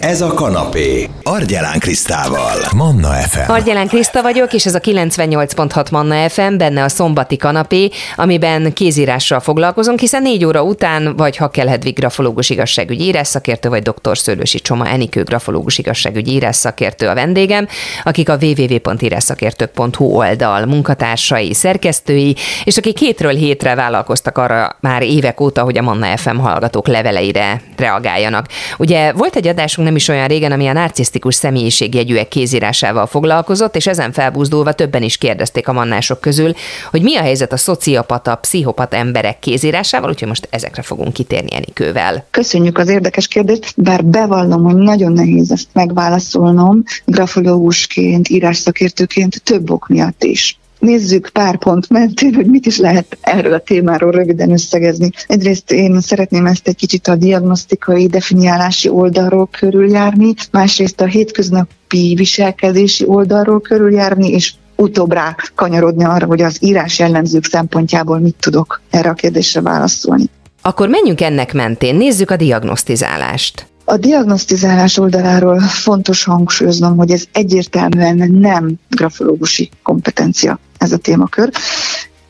Ez a kanapé. Argyelán Krisztával. Manna FM. Argyelán Kriszta vagyok, és ez a 98.6 Manna FM, benne a szombati kanapé, amiben kézírással foglalkozunk, hiszen négy óra után vagy Hakel Hedvig grafológus igazságügyi írásszakértő, vagy dr. Szőlősi Csoma Enikő grafológus igazságügyi írásszakértő a vendégem, akik a www.írásszakértők.hu oldal munkatársai, szerkesztői, és akik hétről hétre vállalkoztak arra már évek óta, hogy a Manna FM hallgatók leveleire reagáljanak. Ugye volt egy adásunk nem is olyan régen, ami a narcisztikus személyiségjegyűek kézírásával foglalkozott, és ezen felbúzdulva többen is kérdezték a mannások közül, hogy mi a helyzet a szociopata, pszichopata emberek kézírásával, úgyhogy most ezekre fogunk kitérni Enikővel. Köszönjük az érdekes kérdést, bár bevallom, hogy nagyon nehéz ezt megválaszolnom, grafológusként, írásszakértőként több ok miatt is. Nézzük pár pont mentén, hogy mit is lehet erről a témáról röviden összegezni. Egyrészt én szeretném ezt egy kicsit a diagnosztikai, definiálási oldalról körüljárni, másrészt a hétköznapi viselkedési oldalról körüljárni, és utóbb rá kanyarodni arra, hogy az írás jellemzők szempontjából mit tudok erre a kérdésre válaszolni. Akkor menjünk ennek mentén, nézzük a diagnosztizálást. A diagnosztizálás oldaláról fontos hangsúlyoznom, hogy ez egyértelműen nem grafológusi kompetencia ez a témakör.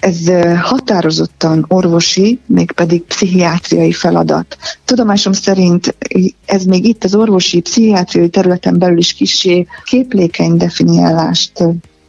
Ez határozottan orvosi, mégpedig pszichiátriai feladat. Tudomásom szerint ez még itt az orvosi, pszichiátriai területen belül is kisé képlékeny definiálást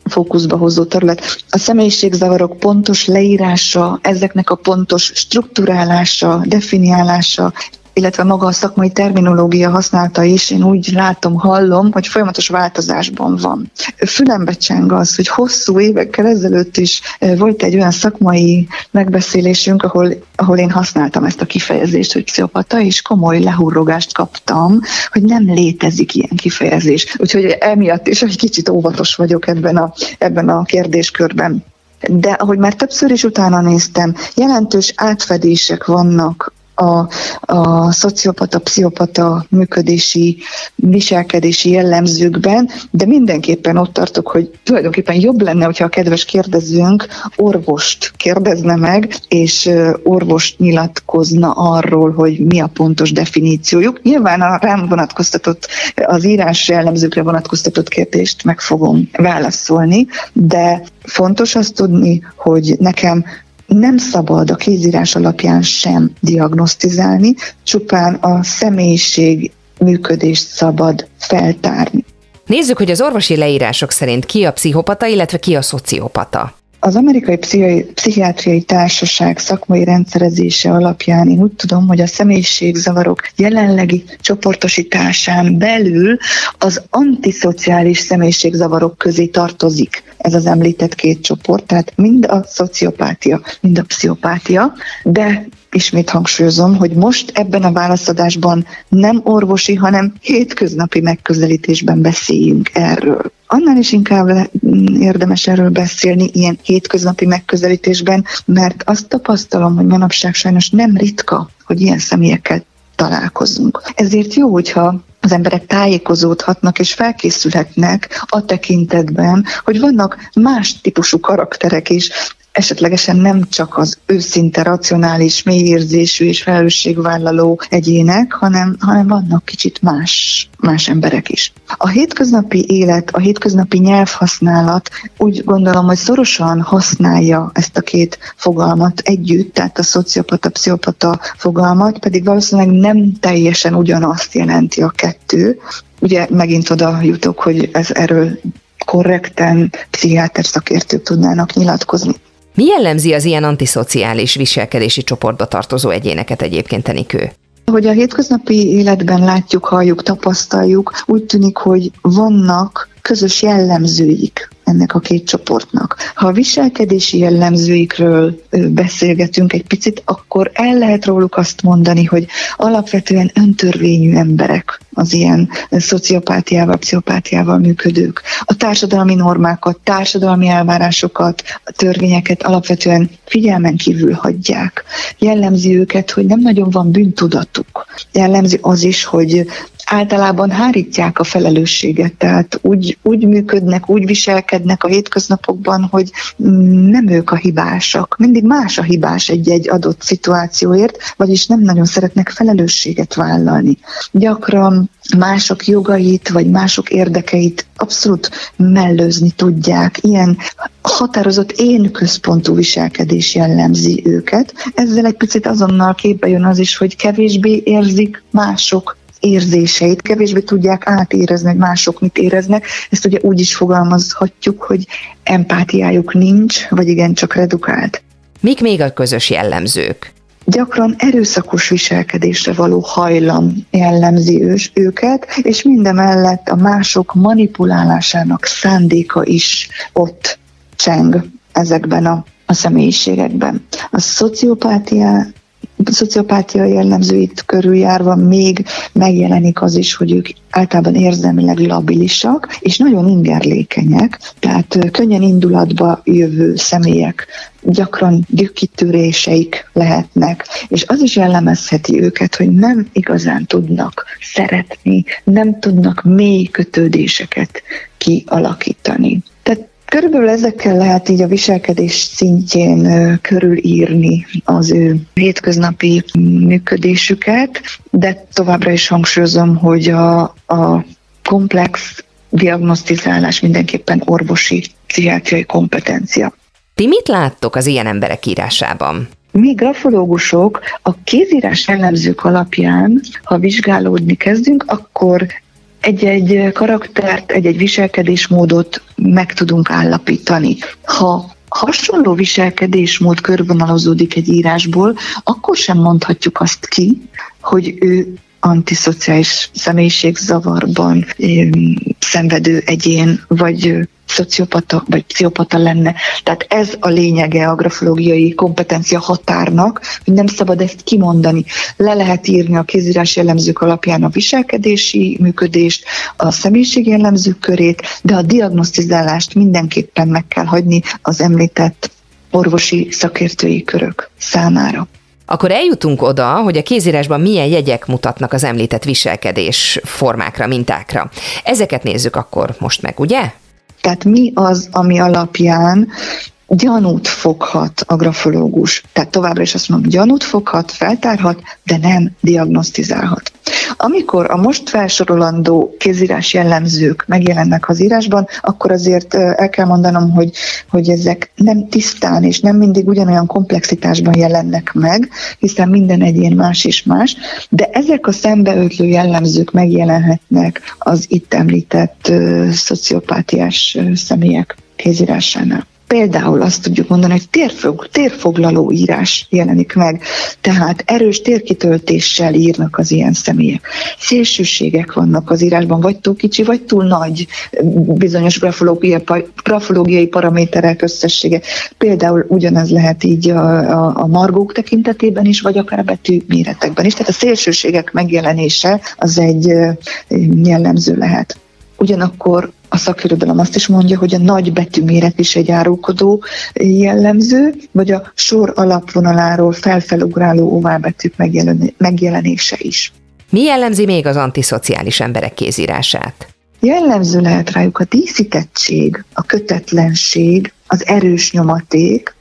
fókuszba hozó terület. A személyiségzavarok pontos leírása, ezeknek a pontos strukturálása, definiálása illetve maga a szakmai terminológia használata is, én úgy látom, hallom, hogy folyamatos változásban van. Fülembe cseng az, hogy hosszú évekkel ezelőtt is volt egy olyan szakmai megbeszélésünk, ahol, ahol én használtam ezt a kifejezést, hogy pszichopata, és komoly lehurrogást kaptam, hogy nem létezik ilyen kifejezés. Úgyhogy emiatt is egy kicsit óvatos vagyok ebben a, ebben a kérdéskörben. De ahogy már többször is utána néztem, jelentős átfedések vannak a, a szociopata, pszichopata működési, viselkedési jellemzőkben, de mindenképpen ott tartok, hogy tulajdonképpen jobb lenne, hogyha a kedves kérdezőnk orvost kérdezne meg, és orvost nyilatkozna arról, hogy mi a pontos definíciójuk. Nyilván a rám vonatkoztatott, az írás jellemzőkre vonatkoztatott kérdést meg fogom válaszolni, de fontos azt tudni, hogy nekem nem szabad a kézírás alapján sem diagnosztizálni, csupán a személyiség működést szabad feltárni. Nézzük, hogy az orvosi leírások szerint ki a pszichopata, illetve ki a szociopata. Az Amerikai Pszichiátriai Társaság szakmai rendszerezése alapján én úgy tudom, hogy a személyiségzavarok jelenlegi csoportosításán belül az antiszociális személyiségzavarok közé tartozik ez az említett két csoport, tehát mind a szociopátia, mind a pszichopátia, de ismét hangsúlyozom, hogy most ebben a válaszadásban nem orvosi, hanem hétköznapi megközelítésben beszéljünk erről. Annál is inkább érdemes erről beszélni ilyen hétköznapi megközelítésben, mert azt tapasztalom, hogy manapság sajnos nem ritka, hogy ilyen személyekkel találkozunk. Ezért jó, hogyha az emberek tájékozódhatnak és felkészülhetnek a tekintetben, hogy vannak más típusú karakterek is, esetlegesen nem csak az őszinte, racionális, mélyérzésű és felelősségvállaló egyének, hanem, hanem vannak kicsit más, más emberek is. A hétköznapi élet, a hétköznapi nyelvhasználat úgy gondolom, hogy szorosan használja ezt a két fogalmat együtt, tehát a szociopata, pszichopata fogalmat, pedig valószínűleg nem teljesen ugyanazt jelenti a kettő. Ugye megint oda jutok, hogy ez erről korrekten pszichiáter szakértők tudnának nyilatkozni. Mi jellemzi az ilyen antiszociális viselkedési csoportba tartozó egyéneket egyébként, Enikő? Hogy a hétköznapi életben látjuk, halljuk, tapasztaljuk, úgy tűnik, hogy vannak közös jellemzőik ennek a két csoportnak. Ha a viselkedési jellemzőikről beszélgetünk egy picit, akkor el lehet róluk azt mondani, hogy alapvetően öntörvényű emberek az ilyen szociopátiával, pszichopátiával működők. A társadalmi normákat, társadalmi elvárásokat, a törvényeket alapvetően figyelmen kívül hagyják. Jellemzi őket, hogy nem nagyon van bűntudatuk. Jellemzi az is, hogy általában hárítják a felelősséget, tehát úgy, úgy működnek, úgy viselkednek a hétköznapokban, hogy nem ők a hibásak. Mindig más a hibás egy-egy adott szituációért, vagyis nem nagyon szeretnek felelősséget vállalni. Gyakran mások jogait vagy mások érdekeit abszolút mellőzni tudják. Ilyen határozott én központú viselkedés jellemzi őket. Ezzel egy picit azonnal képbe jön az is, hogy kevésbé érzik mások érzéseit, kevésbé tudják átérezni, hogy mások mit éreznek. Ezt ugye úgy is fogalmazhatjuk, hogy empátiájuk nincs, vagy igen, csak redukált. Mik még a közös jellemzők? gyakran erőszakos viselkedésre való hajlam jellemzi ős, őket, és mindemellett a mások manipulálásának szándéka is ott cseng ezekben a, a személyiségekben. A szociopátia szociopátia jellemzőit körüljárva még megjelenik az is, hogy ők általában érzelmileg labilisak, és nagyon ingerlékenyek, tehát könnyen indulatba jövő személyek, gyakran dükkítéréseik lehetnek, és az is jellemezheti őket, hogy nem igazán tudnak szeretni, nem tudnak mély kötődéseket kialakítani. Körülbelül ezekkel lehet így a viselkedés szintjén körülírni az ő hétköznapi működésüket, de továbbra is hangsúlyozom, hogy a, a komplex diagnosztizálás mindenképpen orvosi pszichiátriai kompetencia. Ti mit láttok az ilyen emberek írásában? Mi grafológusok a kézírás jellemzők alapján, ha vizsgálódni kezdünk, akkor egy-egy karaktert, egy-egy viselkedésmódot meg tudunk állapítani. Ha hasonló viselkedésmód körvonalazódik egy írásból, akkor sem mondhatjuk azt ki, hogy ő antiszociális személyiségzavarban szenvedő egyén, vagy szociopata vagy pszichopata lenne. Tehát ez a lényege a grafológiai kompetencia határnak, hogy nem szabad ezt kimondani. Le lehet írni a kézírás jellemzők alapján a viselkedési működést, a személyiség jellemzők körét, de a diagnosztizálást mindenképpen meg kell hagyni az említett orvosi szakértői körök számára. Akkor eljutunk oda, hogy a kézírásban milyen jegyek mutatnak az említett viselkedés formákra, mintákra. Ezeket nézzük akkor most meg, ugye? Tehát mi az, ami alapján gyanút foghat a grafológus. Tehát továbbra is azt mondom, gyanút foghat, feltárhat, de nem diagnosztizálhat. Amikor a most felsorolandó kézírás jellemzők megjelennek az írásban, akkor azért el kell mondanom, hogy, hogy ezek nem tisztán és nem mindig ugyanolyan komplexitásban jelennek meg, hiszen minden egyén más és más, de ezek a szembeötlő jellemzők megjelenhetnek az itt említett szociopátiás személyek kézírásánál. Például azt tudjuk mondani, hogy térfog, térfoglaló írás jelenik meg, tehát erős térkitöltéssel írnak az ilyen személyek. Szélsőségek vannak az írásban, vagy túl kicsi, vagy túl nagy bizonyos grafológiai, grafológiai paraméterek összessége. Például ugyanez lehet így a, a, a margók tekintetében is, vagy akár a betű méretekben is. Tehát a szélsőségek megjelenése az egy jellemző lehet. Ugyanakkor a szakirodalom azt is mondja, hogy a nagy betűméret is egy árulkodó jellemző, vagy a sor alapvonaláról felfelugráló oválbetűk megjelenése is. Mi jellemzi még az antiszociális emberek kézírását? Jellemző lehet rájuk a díszítettség, a kötetlenség, az erős nyomaték,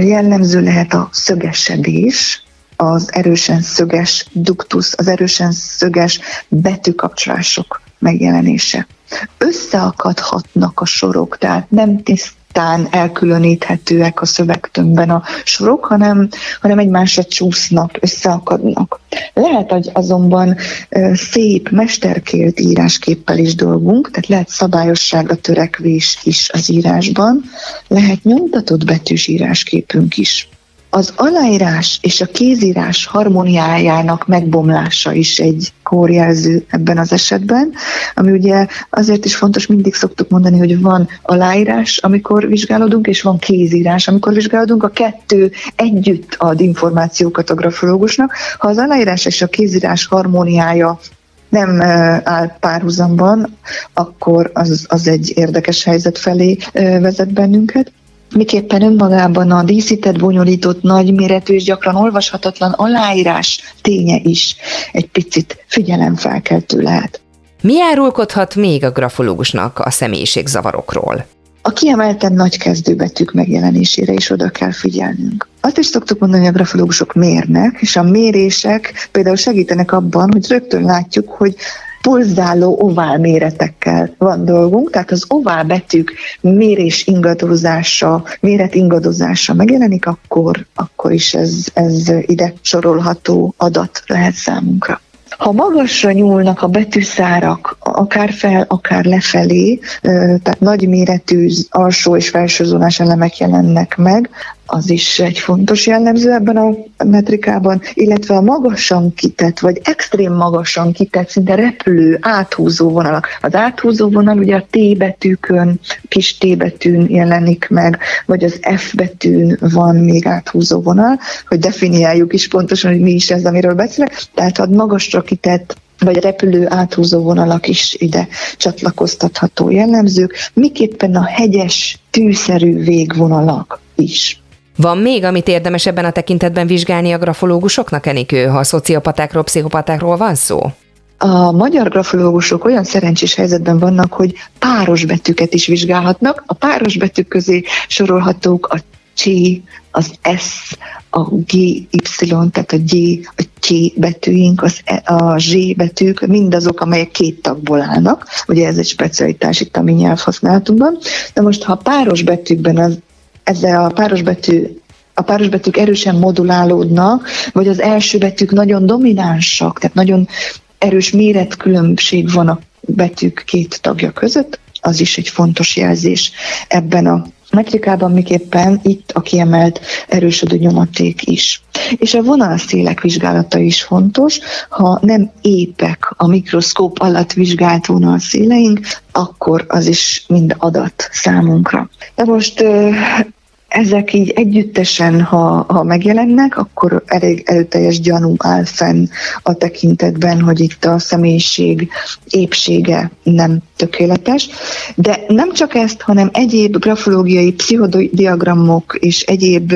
jellemző lehet a szögesedés, az erősen szöges duktusz, az erősen szöges betűkapcsolások megjelenése. Összeakadhatnak a sorok, tehát nem tisztán elkülöníthetőek a szövegtömbben a sorok, hanem, hanem egymásra csúsznak, összeakadnak. Lehet hogy azonban szép, mesterkélt írásképpel is dolgunk, tehát lehet szabályosságra törekvés is az írásban, lehet nyomtatott betűs írásképünk is. Az aláírás és a kézírás harmóniájának megbomlása is egy kórjelző ebben az esetben, ami ugye azért is fontos, mindig szoktuk mondani, hogy van aláírás, amikor vizsgálódunk, és van kézírás, amikor vizsgálódunk. A kettő együtt ad információkat a grafológusnak. Ha az aláírás és a kézírás harmóniája nem áll párhuzamban, akkor az, az egy érdekes helyzet felé vezet bennünket. Miképpen önmagában a díszített, bonyolított, nagyméretű és gyakran olvashatatlan aláírás ténye is egy picit figyelemfelkeltő lehet. Mi árulkodhat még a grafológusnak a személyiségzavarokról? A kiemelten nagy kezdőbetűk megjelenésére is oda kell figyelnünk. Azt is szoktuk mondani, hogy a grafológusok mérnek, és a mérések például segítenek abban, hogy rögtön látjuk, hogy pulzáló ovál méretekkel van dolgunk, tehát az ovál betűk mérés ingadozása, méret ingadozása megjelenik, akkor, akkor is ez, ez ide sorolható adat lehet számunkra. Ha magasra nyúlnak a betűszárak, akár fel, akár lefelé, tehát nagy méretű alsó és felső elemek jelennek meg, az is egy fontos jellemző ebben a metrikában, illetve a magasan kitett, vagy extrém magasan kitett, szinte repülő, áthúzó vonalak. Az áthúzó vonal ugye a T betűkön, kis T betűn jelenik meg, vagy az F betűn van még áthúzó vonal, hogy definiáljuk is pontosan, hogy mi is ez, amiről beszélek. Tehát a magasra kitett vagy repülő áthúzó vonalak is ide csatlakoztatható jellemzők, miképpen a hegyes, tűszerű végvonalak is. Van még, amit érdemes ebben a tekintetben vizsgálni a grafológusoknak, Enikő, ha a szociopatákról, pszichopatákról van szó? A magyar grafológusok olyan szerencsés helyzetben vannak, hogy páros betűket is vizsgálhatnak. A páros betűk közé sorolhatók a C, az S, a G, Y, tehát a G, a T betűink, az, e, a Z betűk, mindazok, amelyek két tagból állnak. Ugye ez egy specialitás itt a mi nyelvhasználatunkban. De most, ha páros betűkben az ezzel a páros betű a páros betűk erősen modulálódnak, vagy az első betűk nagyon dominánsak, tehát nagyon erős méretkülönbség van a betűk két tagja között, az is egy fontos jelzés ebben a metrikában, miképpen itt a kiemelt erősödő nyomaték is. És a vonalszélek vizsgálata is fontos, ha nem épek a mikroszkóp alatt vizsgált vonalszéleink, akkor az is mind adat számunkra. De most ezek így együttesen, ha, ha megjelennek, akkor elég erőteljes gyanú áll fenn a tekintetben, hogy itt a személyiség épsége nem tökéletes. De nem csak ezt, hanem egyéb grafológiai pszichodiagramok és egyéb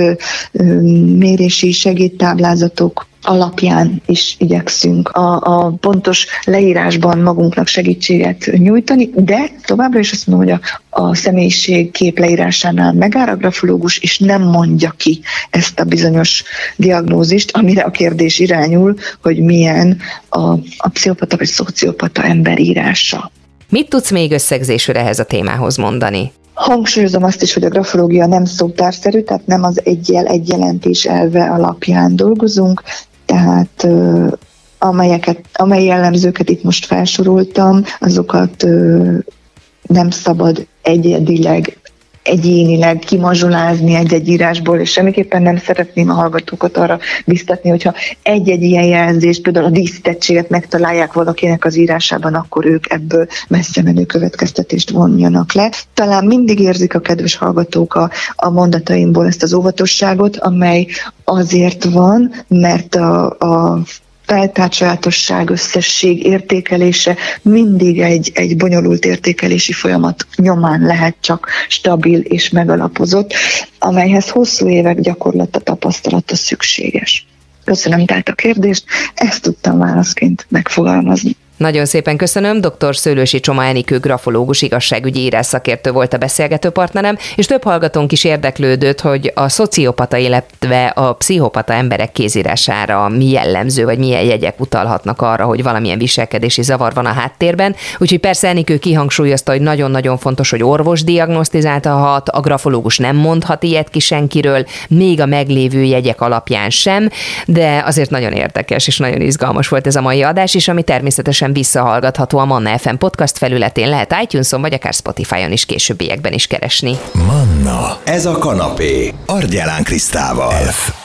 mérési segédtáblázatok alapján is igyekszünk a, a pontos leírásban magunknak segítséget nyújtani, de továbbra is azt mondom, hogy a, a személyiség kép leírásánál megáll a grafológus, és nem mondja ki ezt a bizonyos diagnózist, amire a kérdés irányul, hogy milyen a, a pszichopata vagy szociopata ember írása. Mit tudsz még összegzésül ehhez a témához mondani? Hangsúlyozom azt is, hogy a grafológia nem szótárszerű, tehát nem az egyel egy jelentés elve alapján dolgozunk, tehát amelyeket, amely jellemzőket itt most felsoroltam, azokat nem szabad egyedileg egyénileg kimazsolázni egy-egy írásból, és semmiképpen nem szeretném a hallgatókat arra biztatni, hogyha egy-egy ilyen jelzést, például a díszítettséget megtalálják valakinek az írásában, akkor ők ebből messze menő következtetést vonjanak le. Talán mindig érzik a kedves hallgatók a, a mondataimból ezt az óvatosságot, amely azért van, mert a, a feltárt sajátosság, összesség értékelése mindig egy, egy bonyolult értékelési folyamat nyomán lehet csak stabil és megalapozott, amelyhez hosszú évek gyakorlata, tapasztalata szükséges. Köszönöm tehát a kérdést, ezt tudtam válaszként megfogalmazni. Nagyon szépen köszönöm. Dr. Szőlősi Csoma Enikő grafológus igazságügyi írás szakértő volt a beszélgető partnerem, és több hallgatónk is érdeklődött, hogy a szociopata, illetve a pszichopata emberek kézírására mi jellemző, vagy milyen jegyek utalhatnak arra, hogy valamilyen viselkedési zavar van a háttérben. Úgyhogy persze Enikő kihangsúlyozta, hogy nagyon-nagyon fontos, hogy orvos diagnosztizálhat, a grafológus nem mondhat ilyet ki senkiről, még a meglévő jegyek alapján sem, de azért nagyon érdekes és nagyon izgalmas volt ez a mai adás, és ami természetesen visszahallgatható a Manna FM podcast felületén, lehet iTunes-on, vagy akár Spotify-on is későbbiekben is keresni. Manna, ez a kanapé, Argyelán Krisztával. F.